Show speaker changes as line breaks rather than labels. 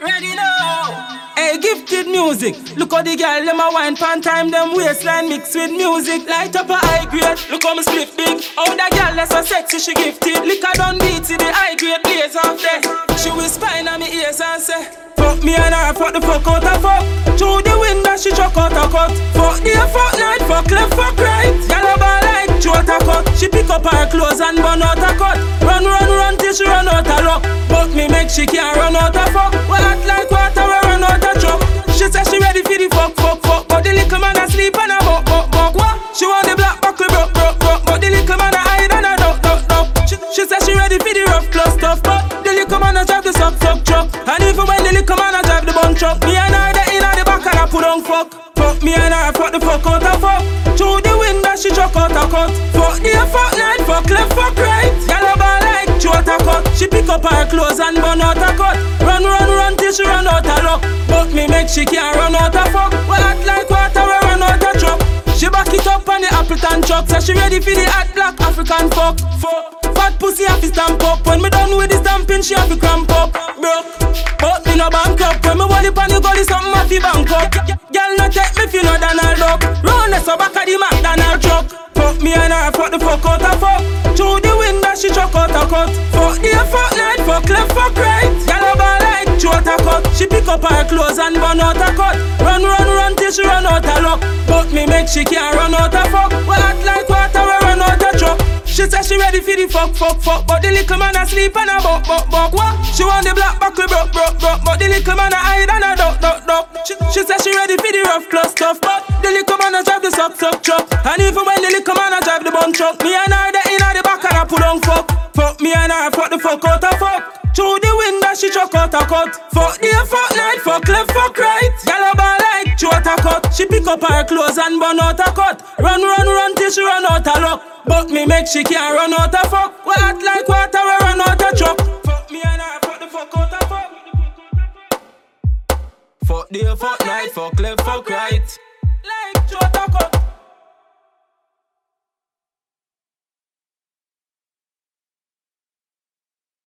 Ready now. Hey, gifted music. Look how the girl them a wine pan time them waistline mix with music. Light up a high grade. Look how me split big. Oh, that girl that's so sexy she gifted. Liquor done beat to the high grade blaze off there. She whisper in me ears and say. Fuck me and her, fuck the fuck out of fuck. Through the window, she chuck out a cut. Fuck the fuck night, fuck left, fuck right. Yellow ball like throat a cut. She pick up her clothes and burn out a cut. Ready for the rough, close stuff. But the little man a drive the suck, suck truck. And even when the little man a drive the bun truck, me and her the inna the back and I put on fuck. Fuck me and her, fuck the fuck out of fuck. Through the window she chuck out a cut. Fuck day, fuck night, fuck left, fuck right. Yellow ball like throat a cut. She pick up her clothes and burn out a cut. Run, run, run till she run out a luck. But me make she can't run out a fuck. We act like water, we run out a truck. She back it up on the Appleton truck. Say she ready for the hot black African fuck. Fuck. Fat pussy have to stamp up. When me done with the stamping, she have to cramp up. Broke. But me no bankrupt. When me it on the gully, something have to bank up. Girl no take me fi no Donald Duck. Run so back of the McDonald truck. Fuck me and her, fuck the fuck out of fuck. Through the window, she chuck out a cut. Fuck day, fuck night, fuck left, fuck right. Girl over like throat a cut. She pick up her clothes and burn out a cut. Run, run, run till she run out a luck. But me make she can't run out a fuck. We act like She say she ready for the fuck, fuck, fuck But the little man asleep and a buck, buck, buck. What? She want the black buckle broke, broke, broke But the little man a hide and a duck, duck, duck. She, she say she ready for the rough plus stuff But the little man a drive the suck, suck truck. And even when the little man a drive the bun truck Me and her the inna the back and I put on fuck. Fuck me and her, fuck the fuck out of fuck. Through the window she chuck out a cut. Fuck day, fuck night, fuck left, fuck right. Yellow ball like a She pick up her clothes and burn out a cut Run, run, run till she run out a luck but me make she can't run out of fuck. We act like water, we run out of truck. Fuck me and her, fuck the fuck out of fuck. Fuck day, fuck night, fuck left, fuck right.